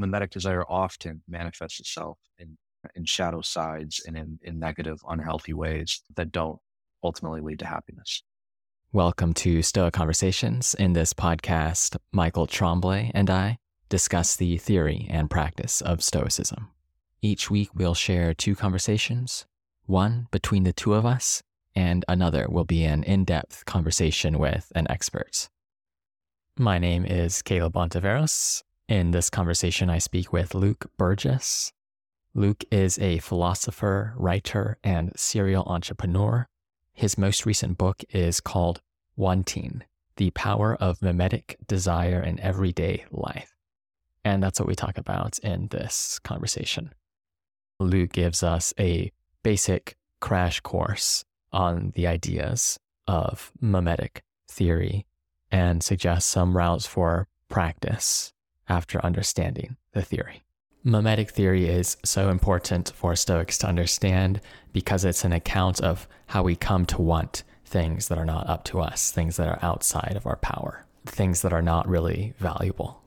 mimetic desire often manifests itself in, in shadow sides and in, in negative, unhealthy ways that don't ultimately lead to happiness. Welcome to Stoa Conversations. In this podcast, Michael Tremblay and I discuss the theory and practice of Stoicism. Each week, we'll share two conversations, one between the two of us, and another will be an in depth conversation with an expert. My name is Caleb Ontiveros. In this conversation, I speak with Luke Burgis. Luke is a philosopher, writer, and serial entrepreneur. His most recent book is called Wanting The Power of Mimetic Desire in Everyday Life. And that's what we talk about in this conversation. Luke gives us a basic crash course on the ideas of mimetic theory and suggests some routes for practice after understanding the theory. Mimetic theory is so important for Stoics to understand because it's an account of how we come to want things that are not up to us, things that are outside of our power, things that are not really valuable.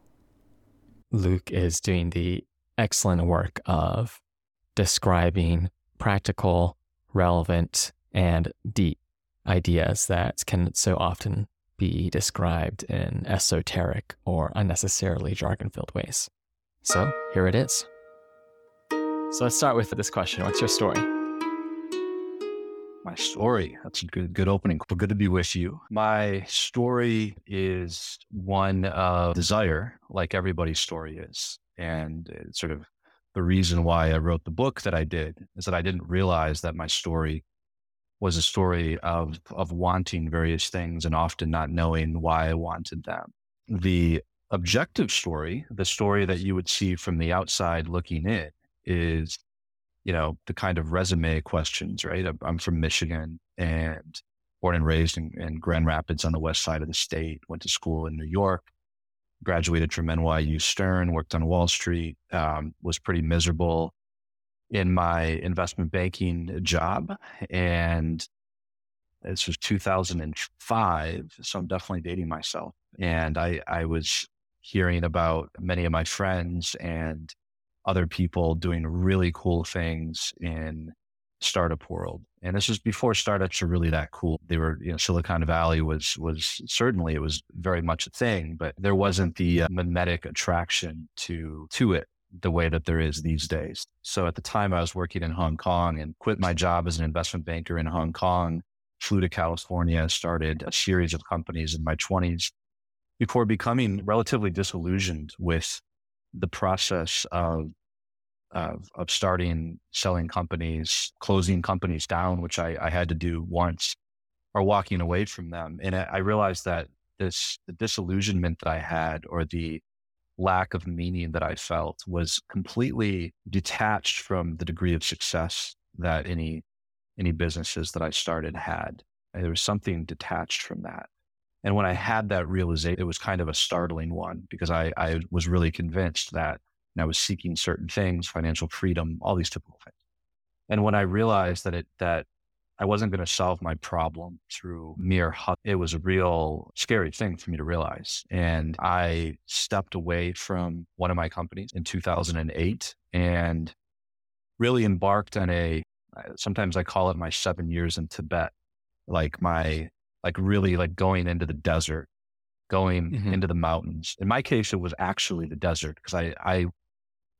Luke is doing the excellent work of describing practical, relevant, and deep ideas that can so often be described in esoteric or unnecessarily jargon filled ways. So here it is. So let's start with this question What's your story? My story. That's a good, good opening. We're good to be with you. My story is one of desire, like everybody's story is. And sort of the reason why I wrote the book that I did is that I didn't realize that my story was a story of of wanting various things and often not knowing why I wanted them. The objective story, the story that you would see from the outside looking in, is you know the kind of resume questions. Right, I'm from Michigan and born and raised in, in Grand Rapids on the west side of the state. Went to school in New York. Graduated from NYU Stern, worked on Wall Street, um, was pretty miserable in my investment banking job. And this was 2005. So I'm definitely dating myself. And I, I was hearing about many of my friends and other people doing really cool things in startup world. And this was before startups were really that cool. They were, you know, Silicon Valley was, was certainly, it was very much a thing, but there wasn't the uh, mimetic attraction to, to it the way that there is these days. So at the time I was working in Hong Kong and quit my job as an investment banker in Hong Kong, flew to California, started a series of companies in my 20s before becoming relatively disillusioned with the process of of, of starting, selling companies, closing companies down, which I, I had to do once, or walking away from them. And I, I realized that this the disillusionment that I had or the lack of meaning that I felt was completely detached from the degree of success that any any businesses that I started had. There was something detached from that. And when I had that realization, it was kind of a startling one because I, I was really convinced that I was seeking certain things, financial freedom, all these typical things. And when I realized that it that I wasn't going to solve my problem through mere hustle. It was a real scary thing for me to realize. And I stepped away from one of my companies in 2008 and really embarked on a, sometimes I call it my seven years in Tibet, like my, like really like going into the desert, going mm-hmm. into the mountains. In my case, it was actually the desert because I, I,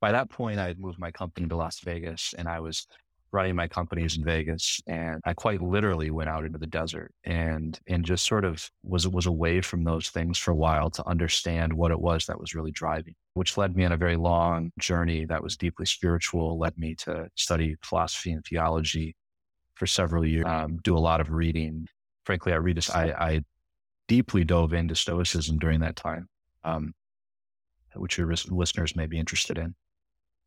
by that point, I had moved my company to Las Vegas and I was running my companies in Vegas and I quite literally went out into the desert and and just sort of was was away from those things for a while to understand what it was that was really driving which led me on a very long journey that was deeply spiritual led me to study philosophy and theology for several years um, do a lot of reading. Frankly I read I, I deeply dove into stoicism during that time um, which your listeners may be interested in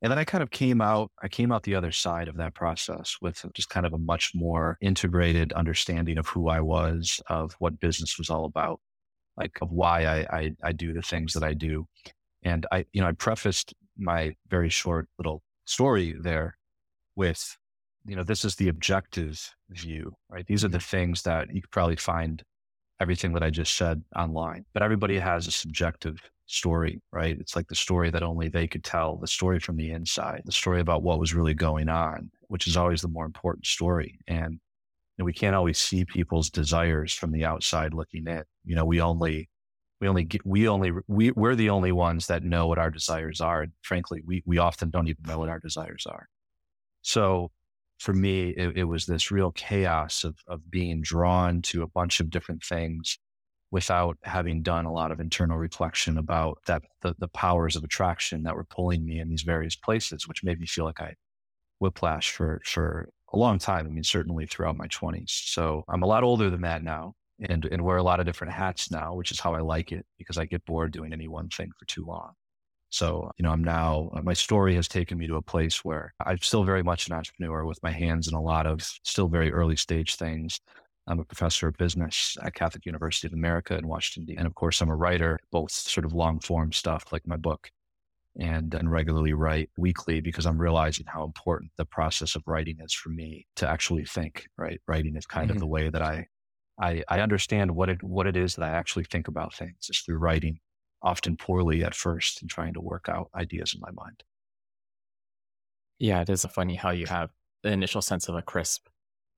and then I kind of came out, I came out the other side of that process with just kind of a much more integrated understanding of who I was, of what business was all about, like of why I, I, I do the things that I do. And I, you know, I prefaced my very short little story there with, you know, this is the objective view, right? These are the mm-hmm. things that you could probably find everything that I just said online, but everybody has a subjective story, right? It's like the story that only they could tell, the story from the inside, the story about what was really going on, which is always the more important story. And you know, we can't always see people's desires from the outside looking in. You know, we only we only get, we only we we're the only ones that know what our desires are. And frankly, we we often don't even know what our desires are. So for me, it, it was this real chaos of of being drawn to a bunch of different things without having done a lot of internal reflection about that the, the powers of attraction that were pulling me in these various places, which made me feel like I whiplash for for a long time. I mean, certainly throughout my twenties. So I'm a lot older than that now and and wear a lot of different hats now, which is how I like it because I get bored doing any one thing for too long. So, you know, I'm now, my story has taken me to a place where I'm still very much an entrepreneur with my hands in a lot of still very early stage things. I'm a professor of business at Catholic University of America in Washington, D.C. And of course, I'm a writer, both sort of long form stuff like my book and, and regularly write weekly because I'm realizing how important the process of writing is for me to actually think, right? Writing is kind mm-hmm. of the way that I, I, I understand what it, what it is that I actually think about things is through writing, often poorly at first and trying to work out ideas in my mind. Yeah, it is funny how you have the initial sense of a crisp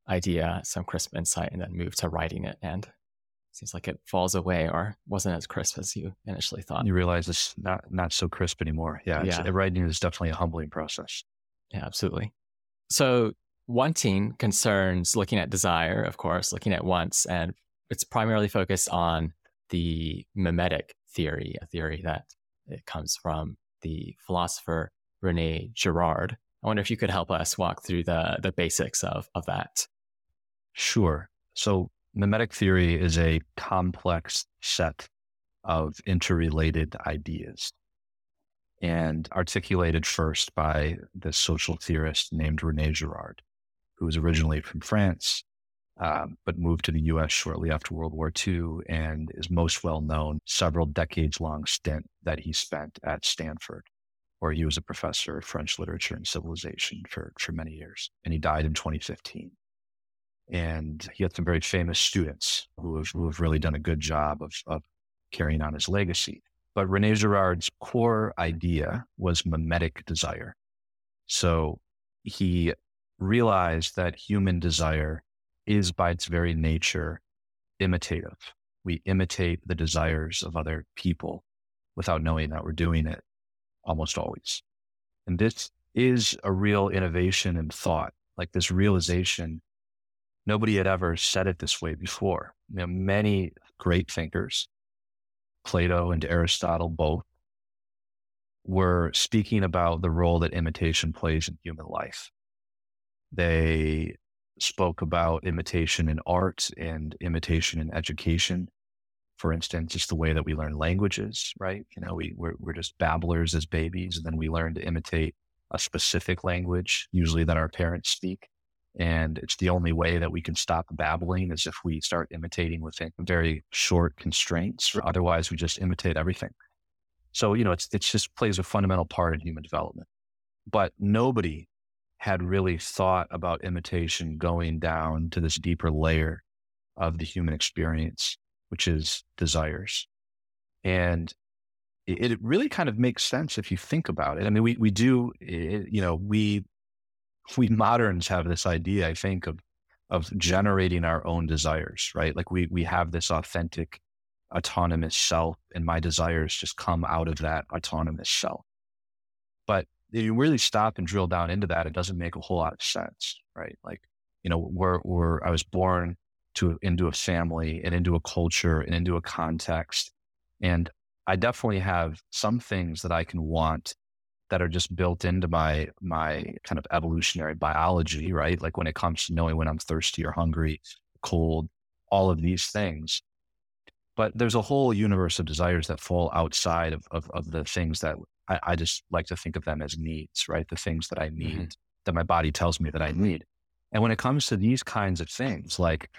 idea, some crisp insight, and then move to writing it. And it seems like it falls away or wasn't as crisp as you initially thought. You realize it's not, not so crisp anymore. Yeah, yeah. writing is definitely a humbling process. Yeah, absolutely. So wanting concerns looking at desire, of course, looking at wants, and it's primarily focused on the mimetic theory, a theory that it comes from the philosopher Rene Girard. I wonder if you could help us walk through the the basics of of that. Sure. So mimetic theory is a complex set of interrelated ideas and articulated first by this social theorist named Rene Girard, who was originally from France, um, but moved to the US shortly after World War II and is most well known several decades long stint that he spent at Stanford, where he was a professor of French literature and civilization for, for many years. And he died in 2015. And he had some very famous students who have, who have really done a good job of, of carrying on his legacy. But Rene Girard's core idea was mimetic desire. So he realized that human desire is by its very nature imitative. We imitate the desires of other people without knowing that we're doing it almost always. And this is a real innovation in thought, like this realization Nobody had ever said it this way before. You know, many great thinkers, Plato and Aristotle both, were speaking about the role that imitation plays in human life. They spoke about imitation in art and imitation in education. For instance, just the way that we learn languages, right? You know, we, we're, we're just babblers as babies, and then we learn to imitate a specific language, usually that our parents speak. And it's the only way that we can stop babbling is if we start imitating within very short constraints. Otherwise, we just imitate everything. So, you know, it's, it just plays a fundamental part in human development. But nobody had really thought about imitation going down to this deeper layer of the human experience, which is desires. And it, it really kind of makes sense if you think about it. I mean, we, we do, it, you know, we we moderns have this idea, I think, of of generating our own desires, right? Like we we have this authentic, autonomous self, and my desires just come out of that autonomous self. But if you really stop and drill down into that, it doesn't make a whole lot of sense, right? Like, you know, we're, we're I was born to into a family and into a culture and into a context, and I definitely have some things that I can want that are just built into my my kind of evolutionary biology, right? Like when it comes to knowing when I'm thirsty or hungry, cold, all of these things. But there's a whole universe of desires that fall outside of of, of the things that I, I, just like to think of them as needs, right? The things that I need, mm-hmm. that my body tells me that I need. And when it comes to these kinds of things, like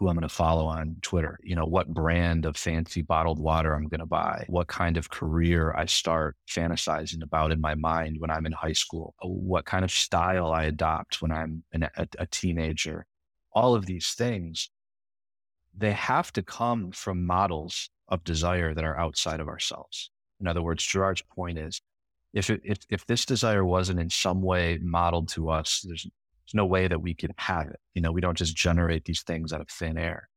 who I'm going to follow on Twitter, you know, what brand of fancy bottled water I'm going to buy, what kind of career I start fantasizing about in my mind when I'm in high school, uh, what kind of style I adopt when I'm an, a, a teenager. All of these things, they have to come from models of desire that are outside of ourselves. In other words, Girard's point is if, it, if, if this desire wasn't in some way modeled to us, there's, there's no way that we can have it. You know, we don't just generate these things out of thin air.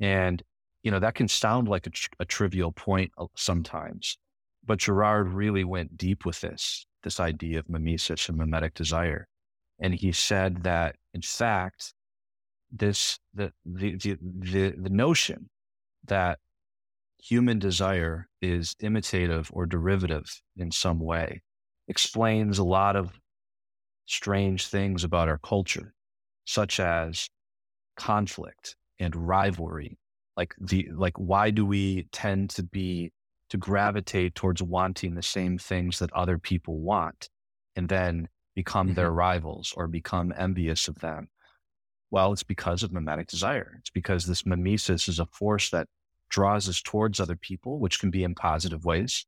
And, you know, that can sound like a, tr- a trivial point uh, sometimes, but Girard really went deep with this, this idea of mimesis and mimetic desire. And he said that, in fact, this the the the, the, the notion that human desire is imitative or derivative in some way explains a lot of strange things about our culture, such as conflict and rivalry. Like the like why do we tend to be to gravitate towards wanting the same things that other people want and then become mm-hmm. their rivals or become envious of them well, it's because of mimetic desire. It's because this mimesis is a force that draws us towards other people, which can be in positive ways,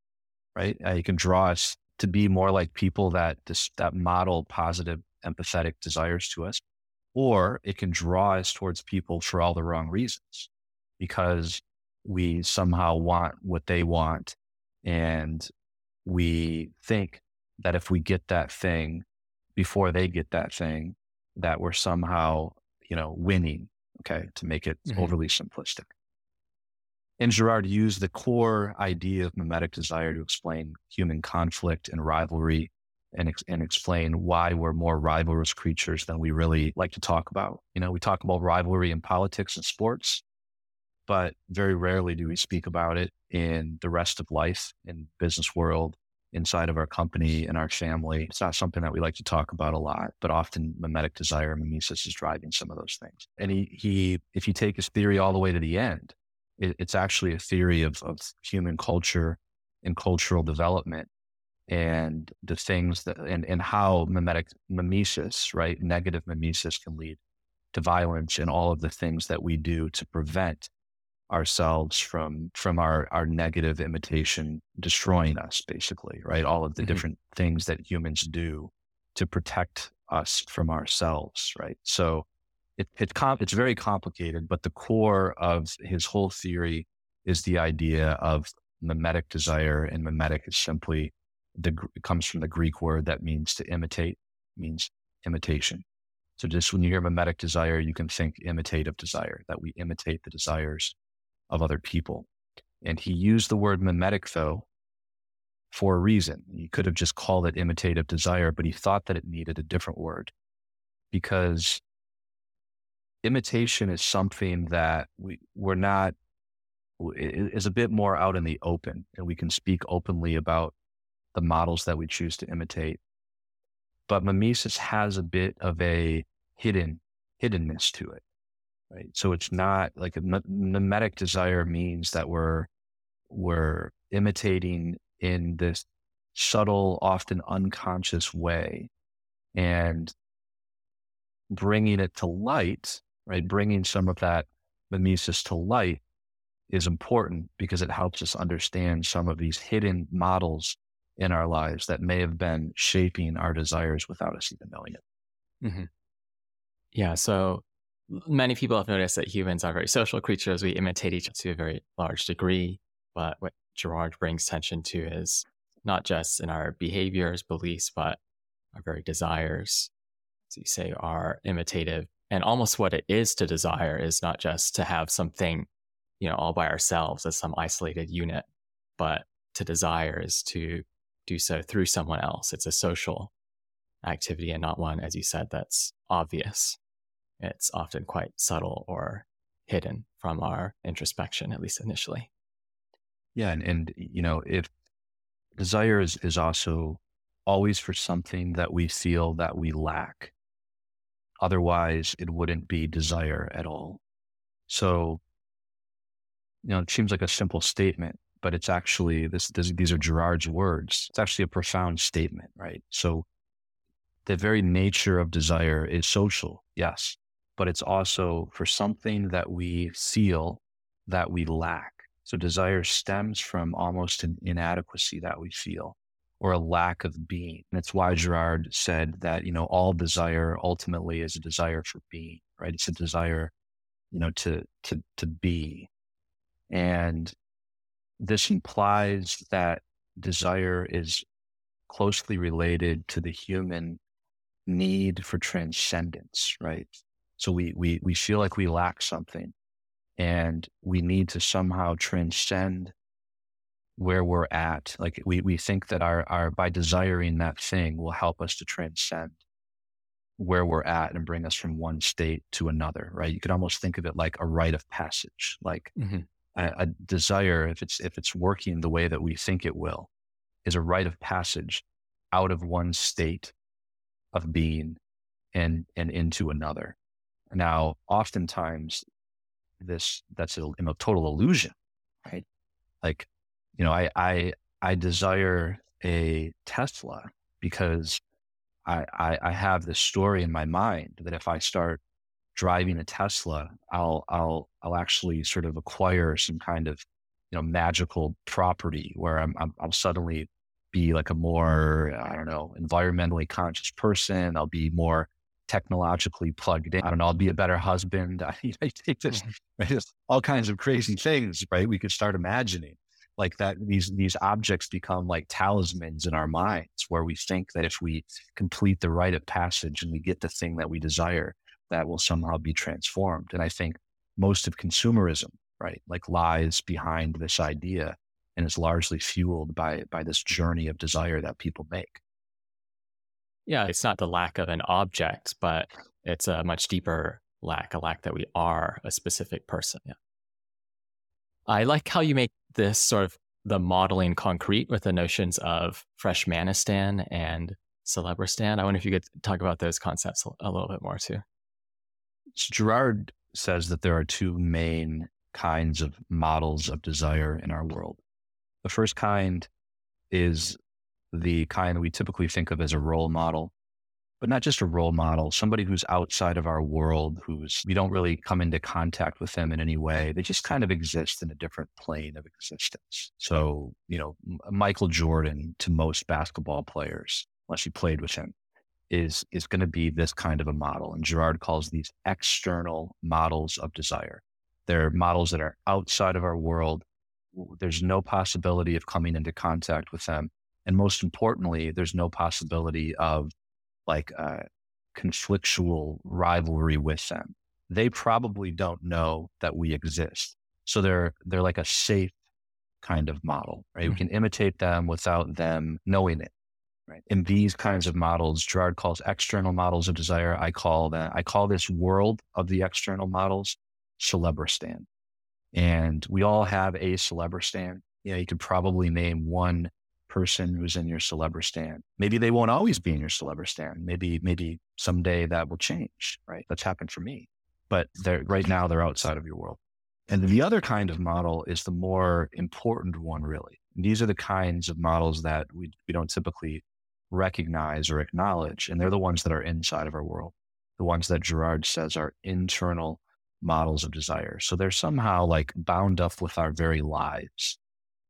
right? Uh, it can draw us to be more like people that this, that model positive, empathetic desires to us, or it can draw us towards people for all the wrong reasons because we somehow want what they want, and we think that if we get that thing before they get that thing, that we're somehow you know, winning, okay, to make it mm-hmm. overly simplistic. And Girard used the core idea of mimetic desire to explain human conflict and rivalry and, and explain why we're more rivalrous creatures than we really like to talk about. You know, we talk about rivalry in politics and sports, but very rarely do we speak about it in the rest of life in business world inside of our company and our family. It's not something that we like to talk about a lot, but often mimetic desire, mimesis is driving some of those things. And he, he if you take his theory all the way to the end, it, it's actually a theory of, of human culture and cultural development and the things that, and, and how mimetic mimesis, right? Negative mimesis can lead to violence and all of the things that we do to prevent ourselves from from our our negative imitation destroying us basically right all of the mm-hmm. different things that humans do to protect us from ourselves right so it, it it's very complicated but the core of his whole theory is the idea of mimetic desire and mimetic is simply the comes from the greek word that means to imitate means imitation so just when you hear mimetic desire you can think imitative desire that we imitate the desires of other people. And he used the word mimetic, though, for a reason. He could have just called it imitative desire, but he thought that it needed a different word because imitation is something that we, we're not, is a bit more out in the open, and we can speak openly about the models that we choose to imitate. But mimesis has a bit of a hidden hiddenness to it right? So it's not like a mimetic desire means that we're we're imitating in this subtle, often unconscious way, and bringing it to light, right? Bringing some of that mimesis to light is important because it helps us understand some of these hidden models in our lives that may have been shaping our desires without us even knowing it. Mm-hmm. Yeah. So many people have noticed that humans are very social creatures. We imitate each other to a very large degree. But what Girard brings attention to is not just in our behaviors, beliefs, but our very desires, as you say, are imitative. And almost what it is to desire is not just to have something, you know, all by ourselves as some isolated unit, but to desire is to do so through someone else. It's a social activity and not one, as you said, that's obvious it's often quite subtle or hidden from our introspection, at least initially. Yeah. And, and you know, if desire is, is also always for something that we feel that we lack, otherwise it wouldn't be desire at all. So, you know, it seems like a simple statement, but it's actually this, this these are Girard's words. It's actually a profound statement, right? So the very nature of desire is social, yes but it's also for something that we feel that we lack. So desire stems from almost an inadequacy that we feel or a lack of being. And it's why Girard said that, you know, all desire ultimately is a desire for being, right? It's a desire, you know, to, to, to be. And this implies that desire is closely related to the human need for transcendence, right? So we we we feel like we lack something and we need to somehow transcend where we're at. Like we we think that our our by desiring that thing will help us to transcend where we're at and bring us from one state to another, right? You could almost think of it like a rite of passage, like mm-hmm. a, a desire, if it's if it's working the way that we think it will, is a rite of passage out of one state of being and and into another. Now, oftentimes, this that's a, a total illusion, right? Like, you know, I I I desire a Tesla because I, I, I have this story in my mind that if I start driving a Tesla, I'll I'll I'll actually sort of acquire some kind of you know magical property where I'm, I'm I'll suddenly be like a more I don't know environmentally conscious person. I'll be more technologically plugged in. I don't know. I'll be a better husband. I, I take this mm-hmm. right, just all kinds of crazy things. Right? We could start imagining like that. These these objects become like talismans in our minds, where we think that if we complete the rite of passage and we get the thing that we desire, that will somehow be transformed. And I think most of consumerism, right, like lies behind this idea and is largely fueled by by this journey of desire that people make. Yeah, it's not the lack of an object, but it's a much deeper lack, a lack that we are a specific person. Yeah. I like how you make this sort of the modeling concrete with the notions of freshmanistan and celebristan. I wonder if you could talk about those concepts a little bit more too. Girard says that there are two main kinds of models of desire in our world. The first kind is the kind we typically think of as a role model, but not just a role model, somebody who's outside of our world, who's we don't really come into contact with them in any way. They just kind of exist in a different plane of existence. So, you know, Michael Jordan to most basketball players, unless you played with him, is is going to be this kind of a model. And Girard calls these external models of desire. They're models that are outside of our world. There's no possibility of coming into contact with them and most importantly, there's no possibility of like a conflictual rivalry with them. They probably don't know that we exist. So they're they're like a safe kind of model, right? Mm-hmm. We can imitate them without them knowing it. Right. And these kinds of models, Girard calls external models of desire. I call that I call this world of the external models celebristan. And we all have a celebristan. You know, you could probably name one person who's in your celebristan. Maybe they won't always be in your celebristan. Maybe, maybe someday that will change, right? That's happened for me. But they're right now they're outside of your world. And the other kind of model is the more important one, really. And these are the kinds of models that we, we don't typically recognize or acknowledge. And they're the ones that are inside of our world, the ones that Girard says are internal models of desire. So they're somehow like bound up with our very lives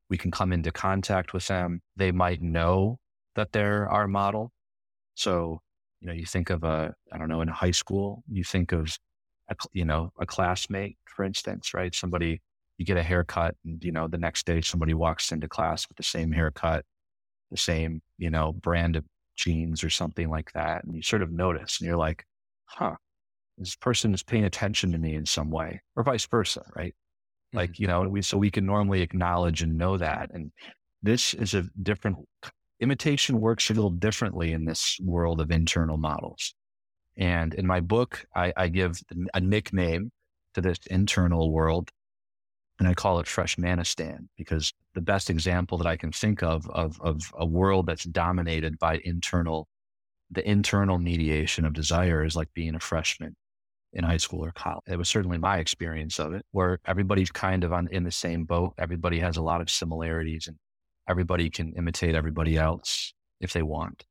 we can come into contact with them. They might know that they're our model. So, you know, you think of a, I don't know, in high school, you think of, a, you know, a classmate, for instance, right? Somebody, you get a haircut and, you know, the next day somebody walks into class with the same haircut, the same, you know, brand of jeans or something like that. And you sort of notice and you're like, huh, this person is paying attention to me in some way or vice versa, right? Like, mm-hmm. you know, we, so we can normally acknowledge and know that. And this is a different imitation works a little differently in this world of internal models. And in my book, I, I give a nickname to this internal world and I call it Freshmanistan because the best example that I can think of, of of a world that's dominated by internal the internal mediation of desire is like being a freshman in high school or college. It was certainly my experience of it, where everybody's kind of on in the same boat. Everybody has a lot of similarities, and everybody can imitate everybody else if they want.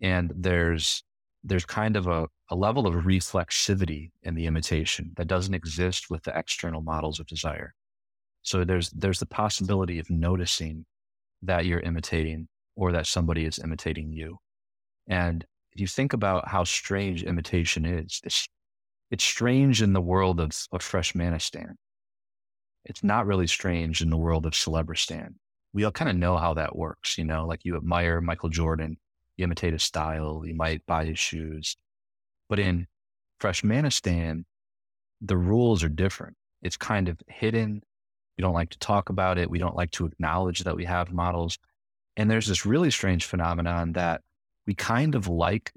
And there's there's kind of a, a level of reflexivity in the imitation that doesn't exist with the external models of desire. So there's there's the possibility of noticing that you're imitating or that somebody is imitating you. And if you think about how strange imitation is, it's strange in the world of, of Freshmanistan. it's not really strange in the world of Celebristan. We all kind of know how that works, you know, like you admire Michael Jordan, you imitate his style, you might buy his shoes. But in Freshmanistan, the rules are different. It's kind of hidden. We don't like to talk about it. We don't like to acknowledge that we have models. And there's this really strange phenomenon that we kind of like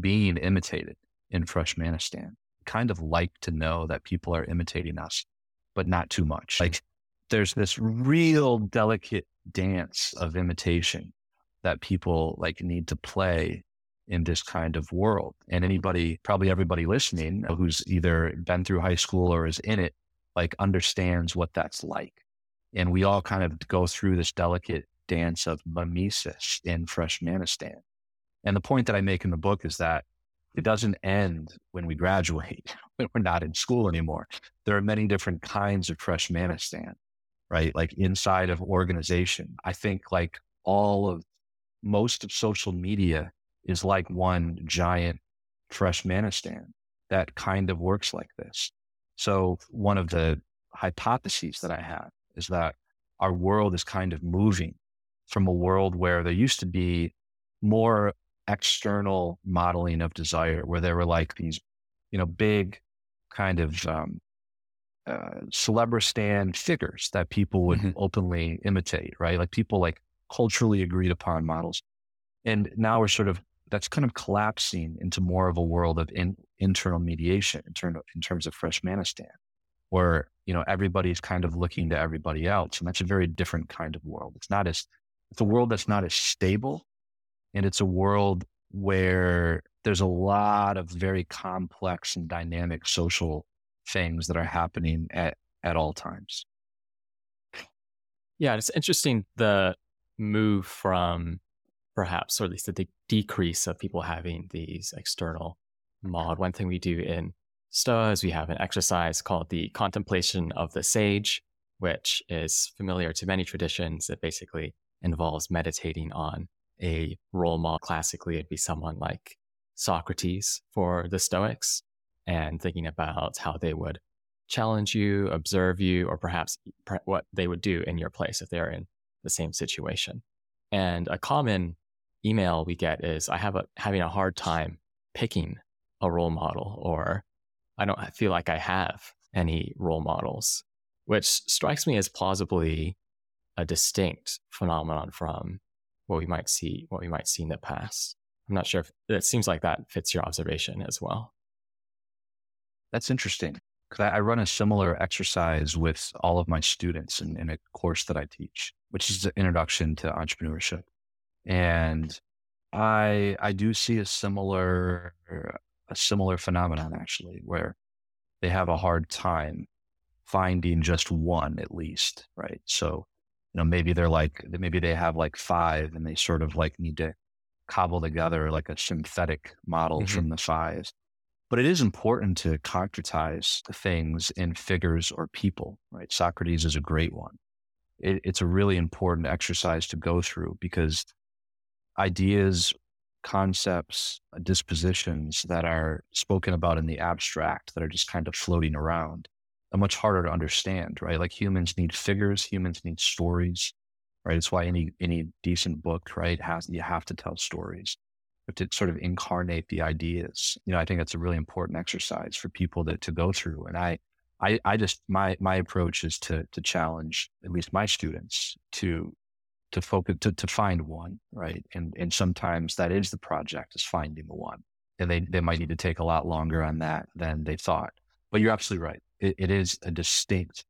being imitated in Freshmanistan. Kind of like to know that people are imitating us, but not too much. Mm. Like there's this real delicate dance of imitation that people like need to play in this kind of world. And anybody, probably everybody listening who's either been through high school or is in it, like understands what that's like. And we all kind of go through this delicate dance of mimesis in Freshmanistan. And the point that I make in the book is that it doesn't end when we graduate, when we're not in school anymore. There are many different kinds of Freshmanistan, right? Like inside of organization. I think like all of most of social media is like one giant Freshmanistan that kind of works like this. So one of the hypotheses that I have is that our world is kind of moving from a world where there used to be more external modeling of desire, where there were like these, you know, big kind of um, uh, celebristan figures that people would mm-hmm. openly imitate, right? Like people like culturally agreed upon models. And now we're sort of that's kind of collapsing into more of a world of in, internal mediation in, term, in terms of Freshmanistan, where you know everybody's kind of looking to everybody else, and that's a very different kind of world. It's not as it's a world that's not as stable, and it's a world where there's a lot of very complex and dynamic social things that are happening at at all times. Yeah, it's interesting the move from perhaps, or at least the de- decrease of people having these external mod. One thing we do in Stoa is we have an exercise called the contemplation of the sage, which is familiar to many traditions. It basically involves meditating on a role model. Classically, it'd be someone like Socrates for the Stoics and thinking about how they would challenge you, observe you, or perhaps what they would do in your place if they're in the same situation. And a common email we get is I have a having a hard time picking a role model or I don't feel like I have any role models, which strikes me as plausibly a distinct phenomenon from what we might see what we might see in the past. I'm not sure if it seems like that fits your observation as well. That's interesting because I, I, run a similar exercise with all of my students in, in a course that I teach, which is the introduction to entrepreneurship. And I I do see a similar a similar phenomenon actually where they have a hard time finding just one at least, right? So, you know, maybe they're like maybe they have like five and they sort of like need to cobble together like a synthetic model mm-hmm. from the five. But it is important to concretize things in figures or people, right? Socrates is a great one. It, it's a really important exercise to go through because ideas, concepts, dispositions that are spoken about in the abstract that are just kind of floating around much harder to understand, right? Like humans need figures, humans need stories, right? It's why any any decent book, right, has you have to tell stories. You have to sort of incarnate the ideas. You know, I think that's a really important exercise for people to to go through. And I I, I just my my approach is to to challenge at least my students to to focus to, to find one, right? And and sometimes that is the project is finding the one. And they, they might need to take a lot longer on that than they thought. But you're absolutely right. It, it is a distinct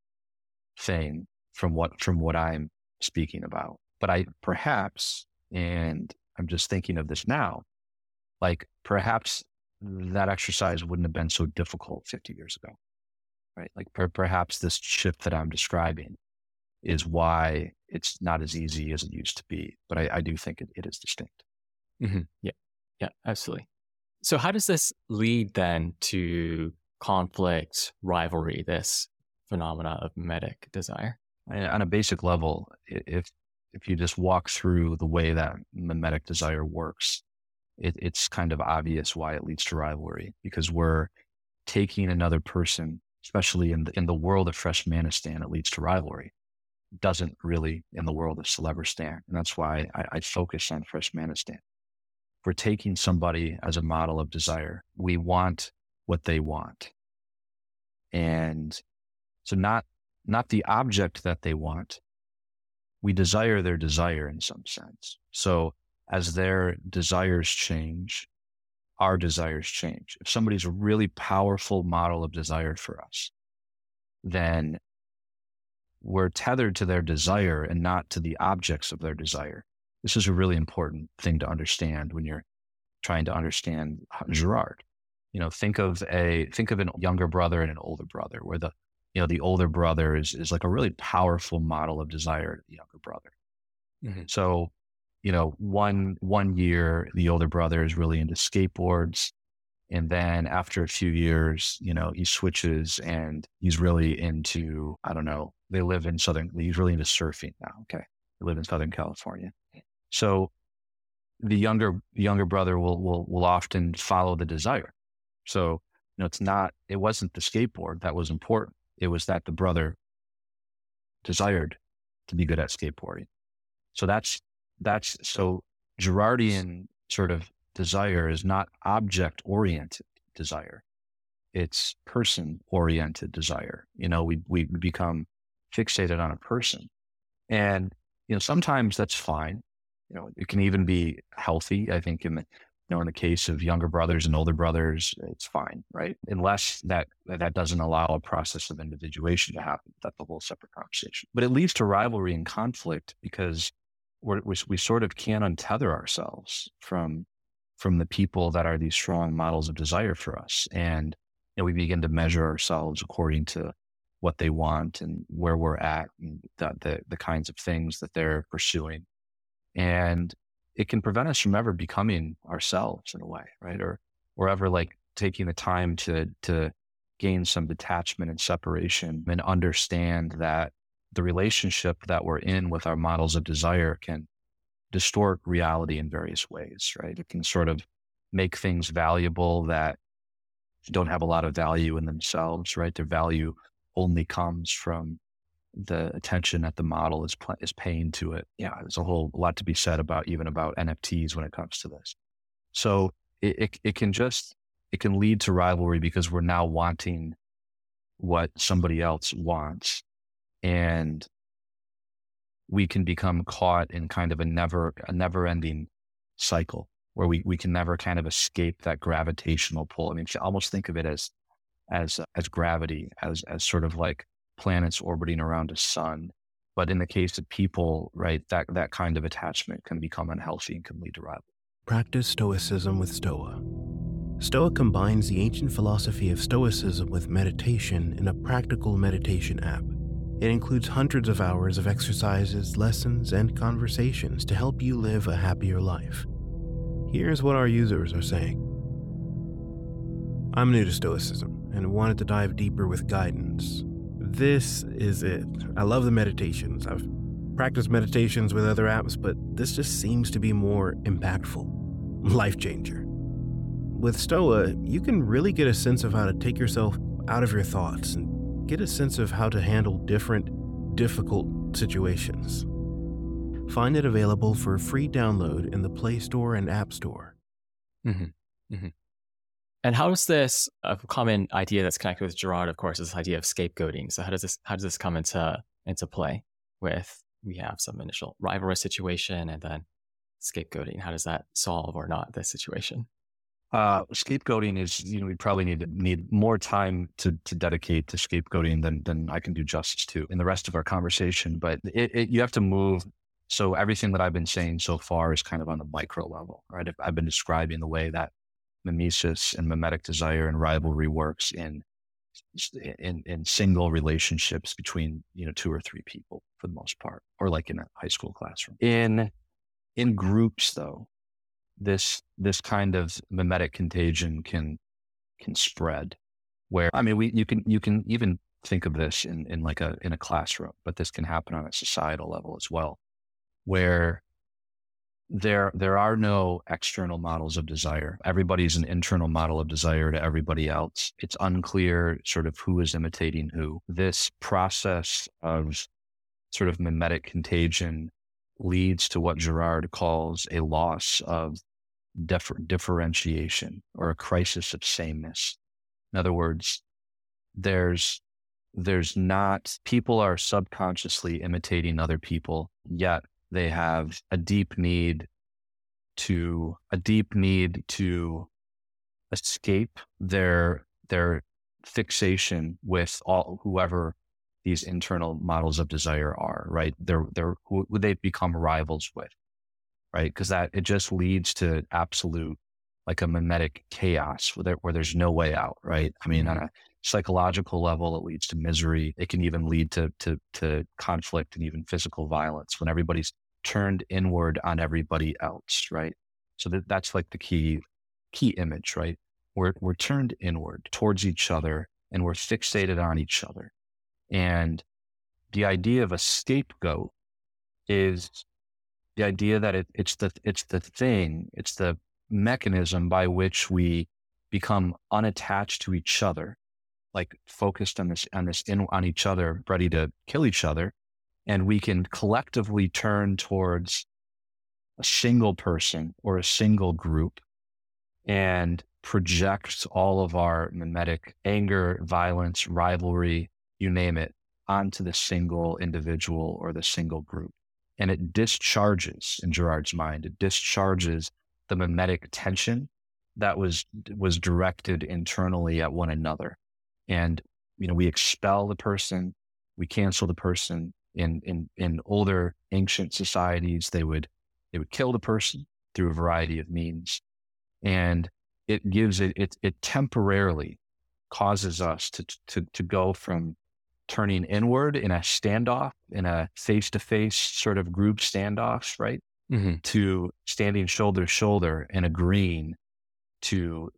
thing from what from what I'm speaking about. But I perhaps, and I'm just thinking of this now, like perhaps that exercise wouldn't have been so difficult 50 years ago, right? Like per, perhaps this shift that I'm describing is why it's not as easy as it used to be. But I, I do think it, it is distinct. Mm-hmm. Yeah. Yeah, absolutely. So, how does this lead then to conflict, rivalry, this phenomena of mimetic desire? On a basic level, if if you just walk through the way that mimetic desire works, it, it's kind of obvious why it leads to rivalry because we're taking another person especially in the, in the world of freshmanistan, it leads to rivalry. Doesn't really in the world of celebristan. And that's why I, I focus on freshmanistan. We're taking somebody as a model of desire, we want what they want. And so not, not the object that they want. We desire their desire in some sense. So as their desires change, our desires change. If somebody's a really powerful model of desire for us, then we're tethered to their desire and not to the objects of their desire. This is a really important thing to understand when you're trying to understand Girard. You know, think of a think of a younger brother and an older brother, where the you know the older brother is is like a really powerful model of desire to the younger brother. Mm-hmm. So you know, one one year the older brother is really into skateboards. And then after a few years, you know, he switches and he's really into, I don't know, they live in Southern, he's really into surfing now. Okay. They live in Southern California. So the younger, the younger brother will, will, will often follow the desire. So, you know, it's not, it wasn't the skateboard that was important. It was that the brother desired to be good at skateboarding. So that's that's so Girardian sort of desire is not object oriented desire. It's person oriented desire. You know, we, we become fixated on a person. And, you know, sometimes that's fine. You know, it can even be healthy. I think in the, know, in the case of younger brothers and older brothers, it's fine, right? Unless that that doesn't allow a process of individuation to happen. That's a whole separate conversation. But it leads to rivalry and conflict because we we sort of can't untether ourselves from from the people that are these strong models of desire for us, and you know, we begin to measure ourselves according to what they want and where we're at, and the, the the kinds of things that they're pursuing, and it can prevent us from ever becoming ourselves in a way, right? Or or ever like taking the time to to gain some detachment and separation and understand that the relationship that we're in with our models of desire can distort reality in various ways, right? It can sort of make things valuable that don't have a lot of value in themselves, right? Their value only comes from the attention that the model is is paying to it. Yeah, there's a whole lot to be said about even about NFTs when it comes to this. So it, it, it can just it can lead to rivalry because we're now wanting what somebody else wants and we can become caught in kind of a never a never ending cycle where we, we can never kind of escape that gravitational pull. I mean, you almost think of it as as as gravity, as as sort of like planets orbiting around a sun. But in the case of people, right, that that kind of attachment can become unhealthy and can lead to rivalry. Practice Stoicism with Stoa. Stoa combines the ancient philosophy of Stoicism with meditation in a practical meditation app. It includes hundreds of hours of exercises, lessons, and conversations to help you live a happier life. Here's what our users are saying I'm new to Stoicism and wanted to dive deeper with guidance. This is it. I love the meditations. I've practiced meditations with other apps, but this just seems to be more impactful. Life changer. With Stoa, you can really get a sense of how to take yourself out of your thoughts and get a sense of how to handle different, difficult situations. Find it available for free download in the Play Store and App Store. Mm-hmm. Mm-hmm. And how does this a common idea that's connected with Girard, of course, is this idea of scapegoating. So how does this how does this come into into play with we have some initial rivalry situation and then scapegoating? How does that solve or not this situation? Uh, scapegoating is, you know, we probably need need more time to to dedicate to scapegoating than than I can do justice to in the rest of our conversation. But it, it, you have to move. So everything that I've been saying so far is kind of on the micro level, right? I've been describing the way that mimesis and mimetic desire and rivalry works in in in single relationships between you know two or three people for the most part, or like in a high school classroom. In in groups, though, this this kind of mimetic contagion can can spread. Where I mean, we you can you can even think of this in in like a in a classroom, but this can happen on a societal level as well, where there there are no external models of desire. Everybody's an internal model of desire to everybody else. It's unclear sort of who is imitating who. This process of sort of mimetic contagion leads to what Girard calls a loss of differ- differentiation or a crisis of sameness. In other words, there's there's not people are subconsciously imitating other people, yet they have a deep need to a deep need to escape their their fixation with all whoever these internal models of desire are right? They're they're who they become rivals with right? Because that it just leads to absolute like a mimetic chaos where, there, where there's no way out right? I mean on mm-hmm. a psychological level it leads to misery. It can even lead to to to conflict and even physical violence when everybody's turned inward on everybody else, right? So that, that's like the key key image, right? We're we're turned inward towards each other and we're fixated on each other. And the idea of a scapegoat is the idea that it, it's the it's the thing, it's the mechanism by which we become unattached to each other, like focused on this on this in on each other, ready to kill each other, and we can collectively turn towards a single person or a single group and project all of our mimetic anger, violence, rivalry, you name it, onto the single individual or the single group. And it discharges in Girard's mind, it discharges the mimetic tension that was was directed internally at one another. And you know, we expel the person, we cancel the person, in in in older ancient societies they would they would kill the person through a variety of means and it gives it it, it temporarily causes us to, to to go from turning inward in a standoff in a face-to-face sort of group standoffs right mm-hmm. to standing shoulder to shoulder and agreeing to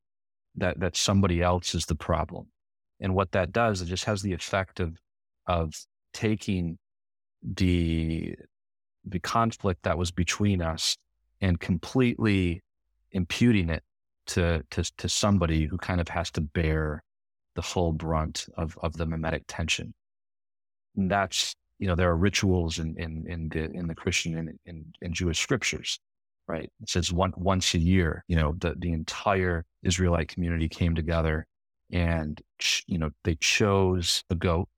that that somebody else is the problem and what that does it just has the effect of of taking the the conflict that was between us and completely imputing it to to to somebody who kind of has to bear the full brunt of of the mimetic tension. And that's you know there are rituals in in in the in the Christian and in, in, Jewish scriptures, right? It says one once a year, you know, the the entire Israelite community came together and you know they chose a goat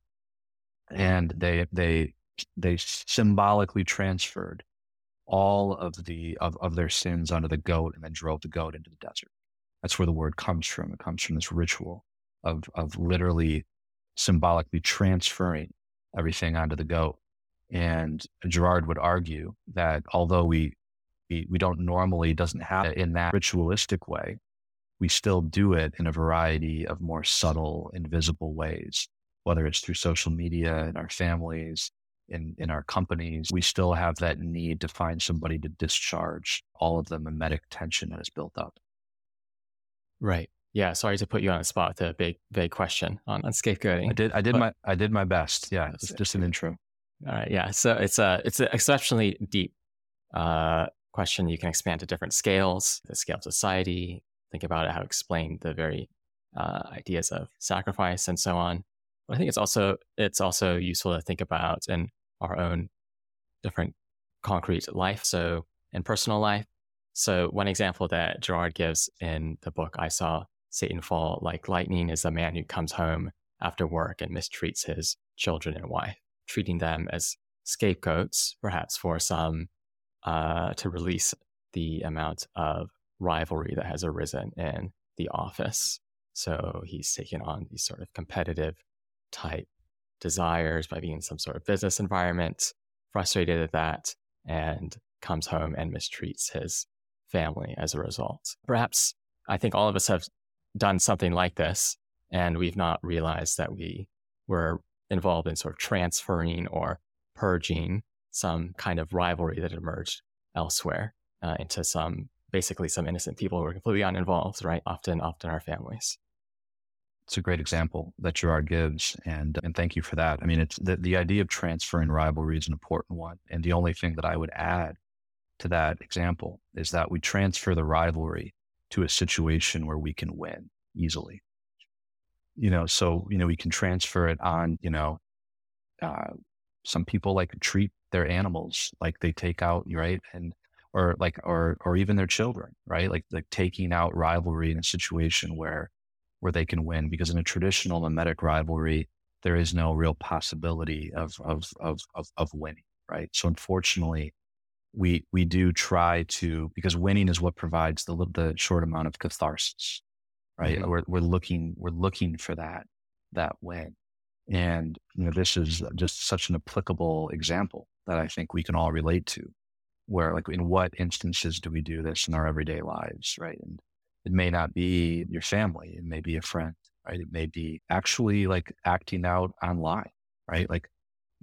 and they they they symbolically transferred all of the of, of their sins onto the goat and then drove the goat into the desert. That's where the word comes from. It comes from this ritual of of literally symbolically transferring everything onto the goat. And Girard would argue that although we we, we don't normally doesn't have it in that ritualistic way, we still do it in a variety of more subtle, invisible ways, whether it's through social media in our families, in, in our companies, we still have that need to find somebody to discharge all of the mimetic tension that is built up. Right. Yeah. Sorry to put you on the spot with a big, big question on, on scapegoating. I did. I did but, my. I did my best. Yeah. It's just an intro. All right. Yeah. So it's a it's an exceptionally deep uh, question. You can expand to different scales. The scale of society. Think about it. How to explain the very uh, ideas of sacrifice and so on. I think it's also it's also useful to think about in our own different concrete life. So in personal life. So one example that Girard gives in the book I saw Satan fall like lightning is a man who comes home after work and mistreats his children and wife, treating them as scapegoats, perhaps for some uh, to release the amount of rivalry that has arisen in the office. So he's taken on these sort of competitive type desires by being in some sort of business environment, frustrated at that, and comes home and mistreats his family as a result. Perhaps I think all of us have done something like this, and we've not realized that we were involved in sort of transferring or purging some kind of rivalry that emerged elsewhere uh, into some basically some innocent people who are completely uninvolved, right? Often, often our families it's a great example that Girard gives, and and thank you for that. I mean, it's the the idea of transferring rivalry is an important one, and the only thing that I would add to that example is that we transfer the rivalry to a situation where we can win easily. You know, so, you know, we can transfer it on, you know, uh, some people like treat their animals like they take out, right? And, or like, or, or even their children, right? Like, like taking out rivalry in a situation where, where they can win because in a traditional mimetic rivalry, there is no real possibility of, of, of, of, of winning, right? So unfortunately, we we do try to because winning is what provides the the short amount of catharsis, right? Mm-hmm. We're we're looking we're looking for that that win, and you know this is just such an applicable example that I think we can all relate to. Where like in what instances do we do this in our everyday lives, right? And it may not be your family, it may be a friend, right? It may be actually like acting out online, right? Like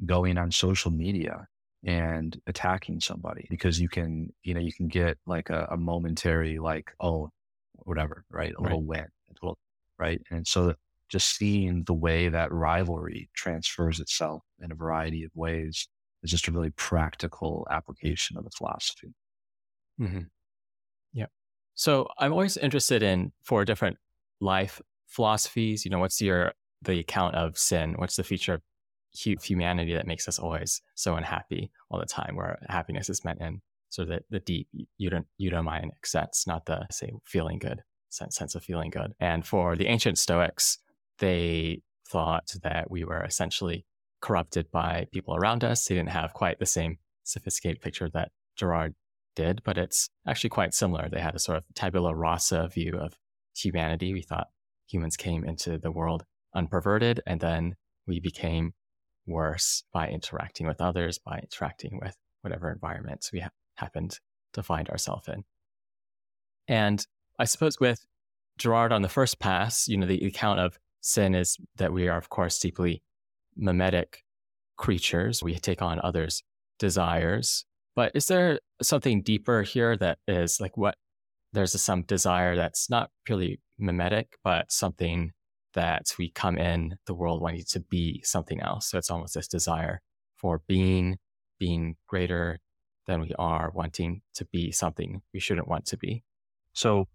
going on social media and attacking somebody because you can, you know, you can get like a, a momentary, like, oh, whatever, right? A right. little win, little, right? And so just seeing the way that rivalry transfers itself in a variety of ways is just a really practical application of the philosophy. Mm-hmm. So I'm always interested in for different life philosophies. You know, what's your the account of sin? What's the feature of humanity that makes us always so unhappy all the time, where happiness is meant in sort of the, the deep eudaimonic sense, not the, say, feeling good sense, sense of feeling good. And for the ancient Stoics, they thought that we were essentially corrupted by people around us. They didn't have quite the same sophisticated picture that Girard did, but it's actually quite similar. They had a sort of tabula rasa view of humanity. We thought humans came into the world unperverted, and then we became worse by interacting with others, by interacting with whatever environments we ha- happened to find ourselves in. And I suppose with Girard on the first pass, you know, the account of sin is that we are, of course, deeply mimetic creatures. We take on others' desires. But is there something deeper here that is like what there's a, some desire that's not purely mimetic, but something that we come in the world wanting to be something else. So it's almost this desire for being, being greater than we are, wanting to be something we shouldn't want to be. So,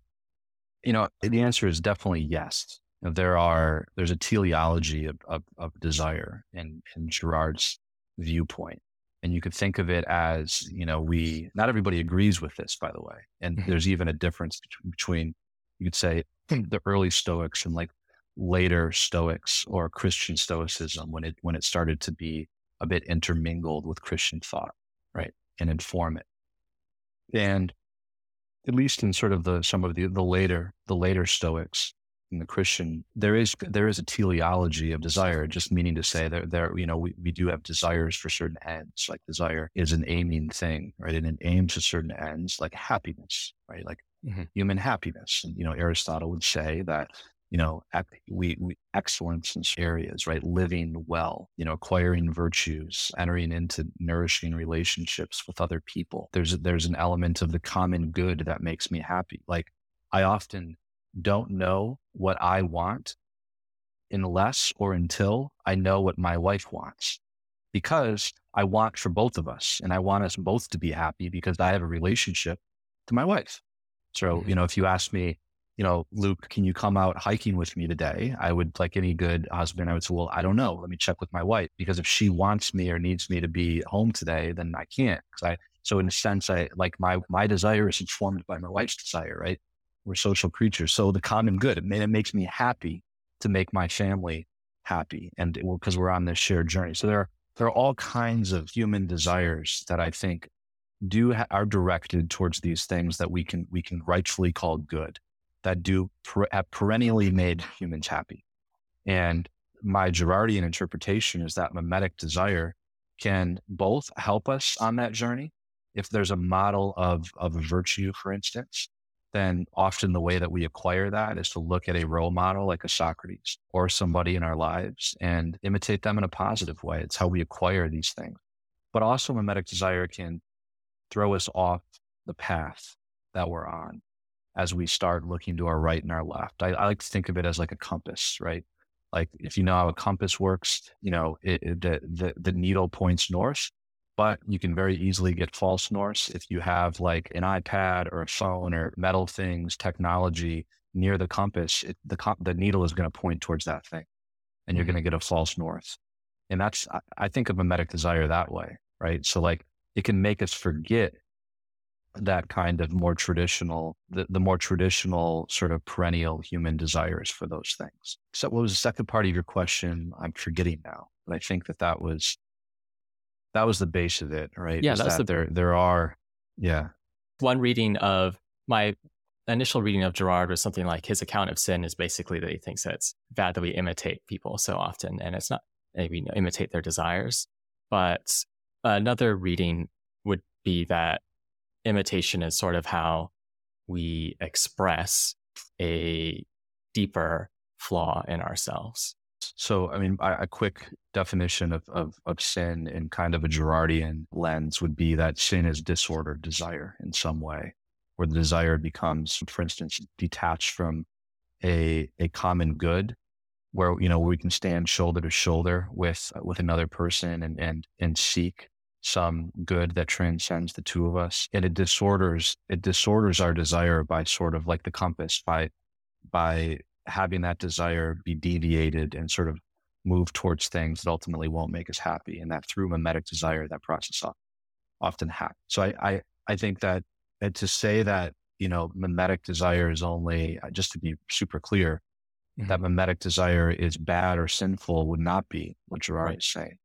you know, the answer is definitely yes. There are there's a teleology of, of, of desire in, in Girard's viewpoint. And you could think of it as, you know, we, not everybody agrees with this, by the way. And mm-hmm. there's even a difference between, you could say, the early Stoics and like later Stoics or Christian Stoicism when it when it started to be a bit intermingled with Christian thought, right, and inform it. And at least in sort of the some of the the later the later Stoics in the Christian, there is there is a teleology of desire, just meaning to say that there, you know, we, we do have desires for certain ends. Like desire is an aiming thing, right? And it aims to certain ends, like happiness, right? Like mm-hmm. human happiness. And, you know, Aristotle would say that you know, we, we excellence in areas, right? Living well, you know, acquiring virtues, entering into nourishing relationships with other people. There's there's an element of the common good that makes me happy. Like I often don't know what I want unless or until I know what my wife wants. Because I want for both of us and I want us both to be happy because I have a relationship to my wife. So, mm-hmm. you know, if you ask me, you know, Luke, can you come out hiking with me today? I would, like any good husband, I would say, well, I don't know. Let me check with my wife because if she wants me or needs me to be home today, then I can't. Because I, so in a sense, I like my my desire is informed by my wife's desire, right? We're social creatures, so the common good. It, makes me happy to make my family happy, and because we're on this shared journey. So there are there are all kinds of human desires that I think do ha- are directed towards these things that we can we can rightfully call good that do per, have perennially made humans happy. And my Girardian interpretation is that mimetic desire can both help us on that journey. If there's a model of, of virtue, for instance, then often the way that we acquire that is to look at a role model like a Socrates or somebody in our lives and imitate them in a positive way. It's how we acquire these things. But also, mimetic desire can throw us off the path that we're on as we start looking to our right and our left. I, I like to think of it as like a compass, right? Like if you know how a compass works, you know, it, it, the, the, the needle points north But you can very easily get false norths if you have like an iPad or a phone or metal things, technology near the compass. It, the the needle is going to point towards that thing, and you're mm-hmm. going to get a false north. And that's I, I think of mimetic desire that way, right? So like it can make us forget that kind of more traditional, the, the more traditional sort of perennial human desires for those things. So, what was the second part of your question? I'm forgetting now, but I think that that was that was the base of it, right? Yeah, that's that the there. There are, yeah. One reading of my initial reading of Girard was something like his account of sin is basically that he thinks that it's bad that we imitate people so often, and it's not we imitate their desires. But another reading would be that imitation is sort of how we express a deeper flaw in ourselves. So, I mean, a quick definition of, of, of, sin in kind of a Girardian lens would be that sin is disordered desire in some way, where the desire becomes, for instance, detached from a, a common good, where, you know, we can stand shoulder to shoulder with, with another person and, and, and seek some good that transcends the two of us. And it disorders it disorders our desire by sort of like the compass by by having that desire be deviated and sort of move towards things that ultimately won't make us happy and that through mimetic desire that process often happens so i i, I think that to say that you know mimetic desire is only uh, just to be super clear mm-hmm. that mimetic desire is bad or sinful would not be what Girard right. is saying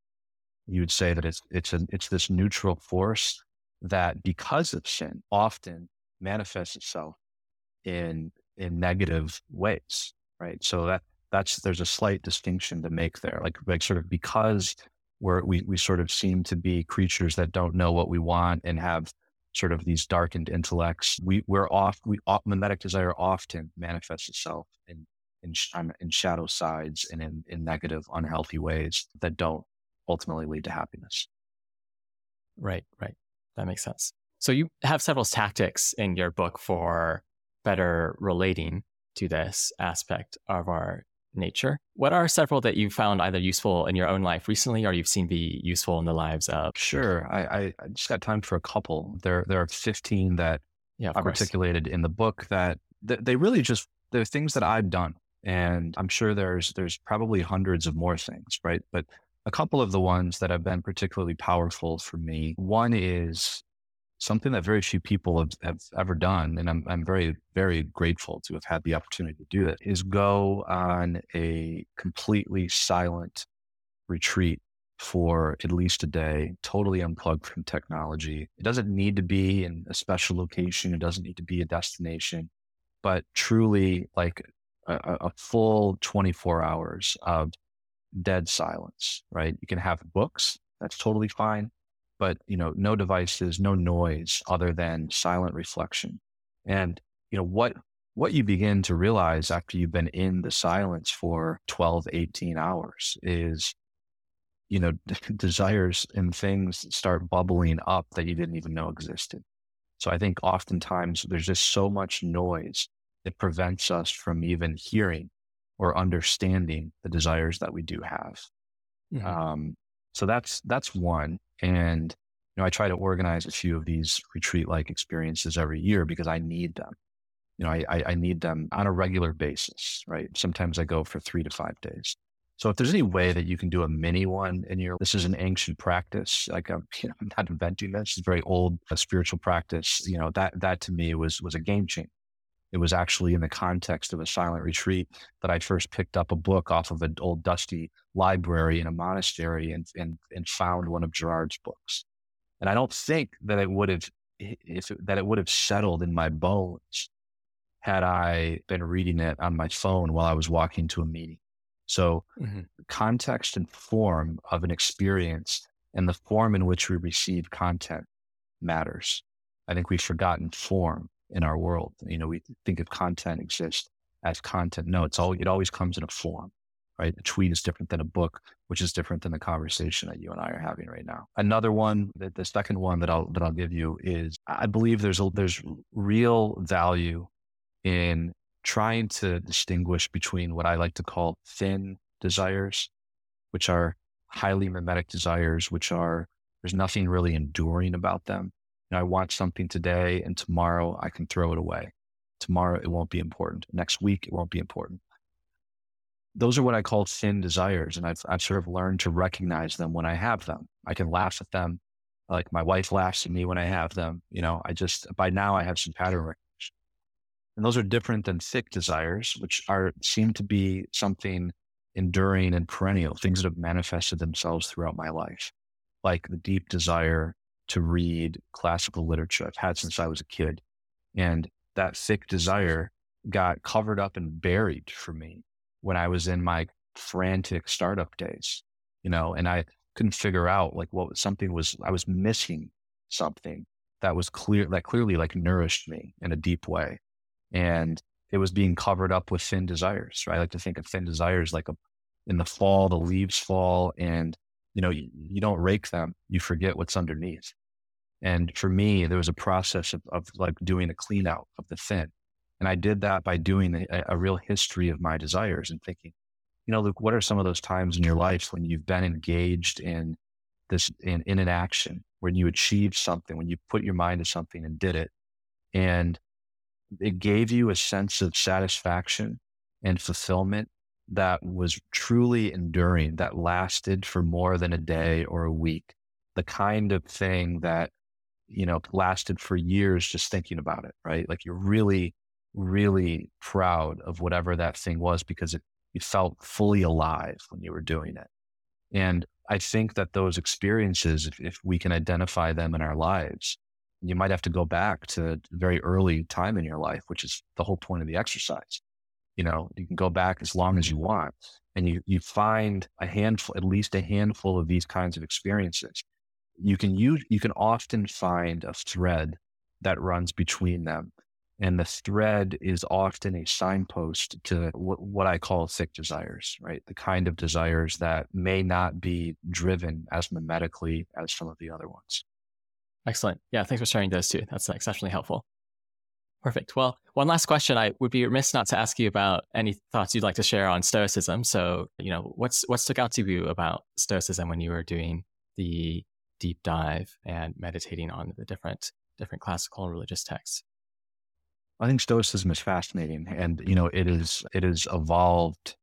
you would say that it's it's an, it's this neutral force that because of sin often manifests itself in in negative ways right so that that's there's a slight distinction to make there like like sort of because we're we, we sort of seem to be creatures that don't know what we want and have sort of these darkened intellects we we're off we mimetic desire often manifests itself in in, in shadow sides and in, in negative unhealthy ways that don't ultimately lead to happiness. Right, right. That makes sense. So you have several tactics in your book for better relating to this aspect of our nature. What are several that you found either useful in your own life recently or you've seen be useful in the lives of? Sure. I, I just got time for a couple. There there are 15 that yeah, I've articulated in the book that, that they really just they're things that I've done. And I'm sure there's there's probably hundreds of more things, right? But a couple of the ones that have been particularly powerful for me. One is something that very few people have, have ever done, and I'm, I'm very, very grateful to have had the opportunity to do it, is go on a completely silent retreat for at least a day, totally unplugged from technology. It doesn't need to be in a special location, it doesn't need to be a destination, but truly like a, a full 24 hours of dead silence, right? You can have books, that's totally fine, but you know, no devices, no noise other than silent reflection. And you know, what what you begin to realize after you've been in the silence for 12, 18 hours is you know, desires and things start bubbling up that you didn't even know existed. So I think oftentimes there's just so much noise that prevents us from even hearing or understanding the desires that we do have. Mm-hmm. Um, so that's that's one. And you know, I try to organize a few of these retreat like experiences every year because I need them. You know, I, I need them on a regular basis, right? Sometimes I go for three to five days. So if there's any way that you can do a mini one in your, this is an ancient practice. Like I'm, you know, I'm not inventing this. It's a very old uh, spiritual practice. You know, that, that to me was, was a game changer. It was actually in the context of a silent retreat that I first picked up a book off of an old dusty library in a monastery and, and, and found one of Girard's books. And I don't think that it would have, if it, that it would have settled in my bones had I been reading it on my phone while I was walking to a meeting. So mm-hmm. context and form of an experience and the form in which we receive content matters. I think we've forgotten form in our world. You know, we think of content exists as content. No, it's all, it always comes in a form, right? A tweet is different than a book, which is different than the conversation that you and I are having right now. Another one, the, the second one that I'll, that I'll give you is I believe there's a, there's real value in trying to distinguish between what I like to call thin desires, which are highly mimetic desires, which are There's nothing really enduring about them. Know, I watch something today and tomorrow I can throw it away. Tomorrow it won't be important. Next week it won't be important. Those are what I call thin desires. And I've, I've sort of learned to recognize them when I have them. I can laugh at them. Like my wife laughs at me when I have them. You know, I just, by now I have some pattern recognition. And those are different than thick desires, which are, seem to be something enduring and perennial, things that have manifested themselves throughout my life, like the deep desire to read classical literature I've had since I was a kid. And that thick desire got covered up and buried for me when I was in my frantic startup days, you know, and I couldn't figure out like what something was, I was missing something that was clear, that clearly like nourished me in a deep way. And it was being covered up with thin desires. Right? I like to think of thin desires like a, in the fall, the leaves fall and, you know, you, you don't rake them. You forget what's underneath. And for me, there was a process of, of like doing a clean out of the thin. And I did that by doing a, a real history of my desires and thinking, you know, Luke, what are some of those times in your life when you've been engaged in this, in, in an action, when you achieved something, when you put your mind to something and did it, and it gave you a sense of satisfaction and fulfillment that was truly enduring, that lasted for more than a day or a week. The kind of thing that, you know, lasted for years just thinking about it, right? Like you're really, really proud of whatever that thing was because it, you felt fully alive when you were doing it. And I think that those experiences, if, if we can identify them in our lives, you might have to go back to very early time in your life, which is the whole point of the exercise. You know, you can go back as long as you mm-hmm. want and you, you find a handful, at least a handful of these kinds of experiences. You can use, you can often find a thread that runs between them. And the thread is often a signpost to what, what I call thick desires, right? The kind of desires that may not be driven as mimetically as some of the other ones. Excellent. Yeah, thanks for sharing those too. That's uh, exceptionally helpful. Perfect. Well, one last question. I would be remiss not to ask you about any thoughts you'd like to share on Stoicism. So, you know, what's what stuck out to you about Stoicism when you were doing the deep dive and meditating on the different different classical and religious texts? I think Stoicism is fascinating, and you know, it is it has evolved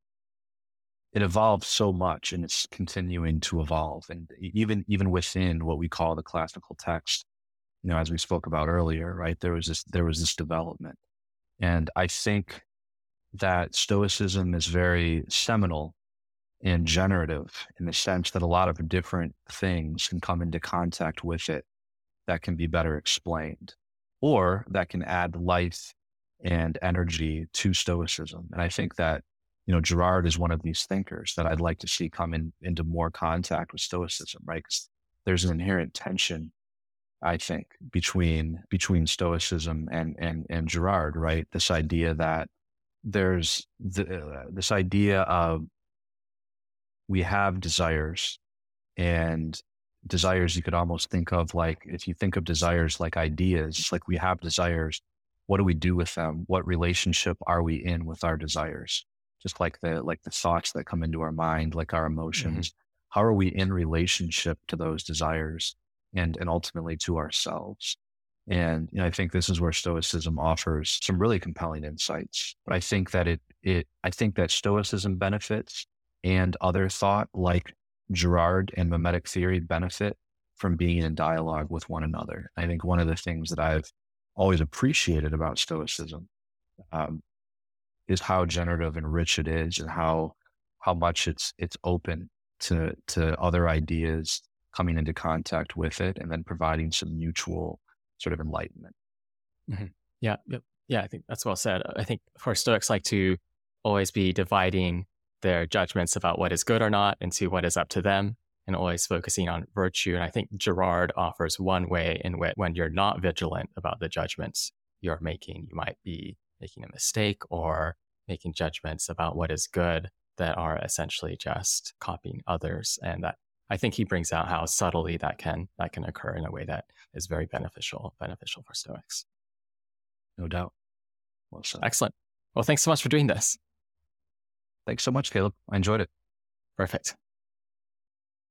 it evolved so much and it's continuing to evolve. And even, even within what we call the classical text, you know, as we spoke about earlier, right, there was this, there was this development. And I think that Stoicism is very seminal and generative in the sense that a lot of different things can come into contact with it that can be better explained or that can add life and energy to Stoicism. And I think that you know, Girard is one of these thinkers that I'd like to see come in, into more contact with Stoicism, right? Because there's an inherent tension, I think, between between Stoicism and and and Girard, right? This idea that there's the, uh, this idea of we have desires, and desires you could almost think of like if you think of desires like ideas, like we have desires. What do we do with them? What relationship are we in with our desires? just like the like the thoughts that come into our mind, like our mm-hmm. emotions. Mm-hmm. How are we in relationship to those desires and and ultimately to ourselves? And you know, I think this is where Stoicism offers some really compelling insights. But I think that it it I think that Stoicism benefits and other thought like Girard and mimetic theory benefit from being in dialogue with one another. I think one of the things that I've always appreciated about Stoicism um, is how generative and rich it is and how how much it's it's open to to other ideas coming into contact with it and then providing some mutual sort of enlightenment. Mm-hmm. Yeah, yeah, I think that's well said. I think for Stoics like to always be dividing their judgments about what is good or not into what is up to them and always focusing on virtue. And I think Girard offers one way in which when you're not vigilant about the judgments you're making, you might be making a mistake or making judgments about what is good that are essentially just copying others and that I think he brings out how subtly that can that can occur in a way that is very beneficial beneficial for Stoics. No doubt. Well Excellent. Well, thanks so much for doing this. Thanks so much, Caleb. I enjoyed it. Perfect.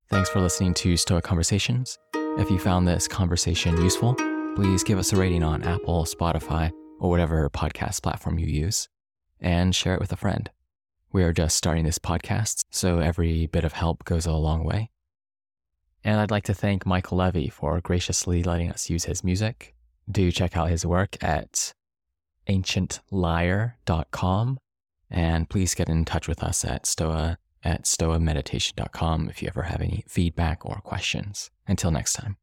Thanks for listening to Stoa Conversations. If you found this conversation useful, please give us a rating on Apple, Spotify, or whatever podcast platform you use, and share it with a friend. We are just starting this podcast, so every bit of help goes a long way. And I'd like to thank Michael Levy for graciously letting us use his music. Do check out his work at ancientlyre.com. And please get in touch with us at stoa at stoameditation.com if you ever have any feedback or questions. Until next time.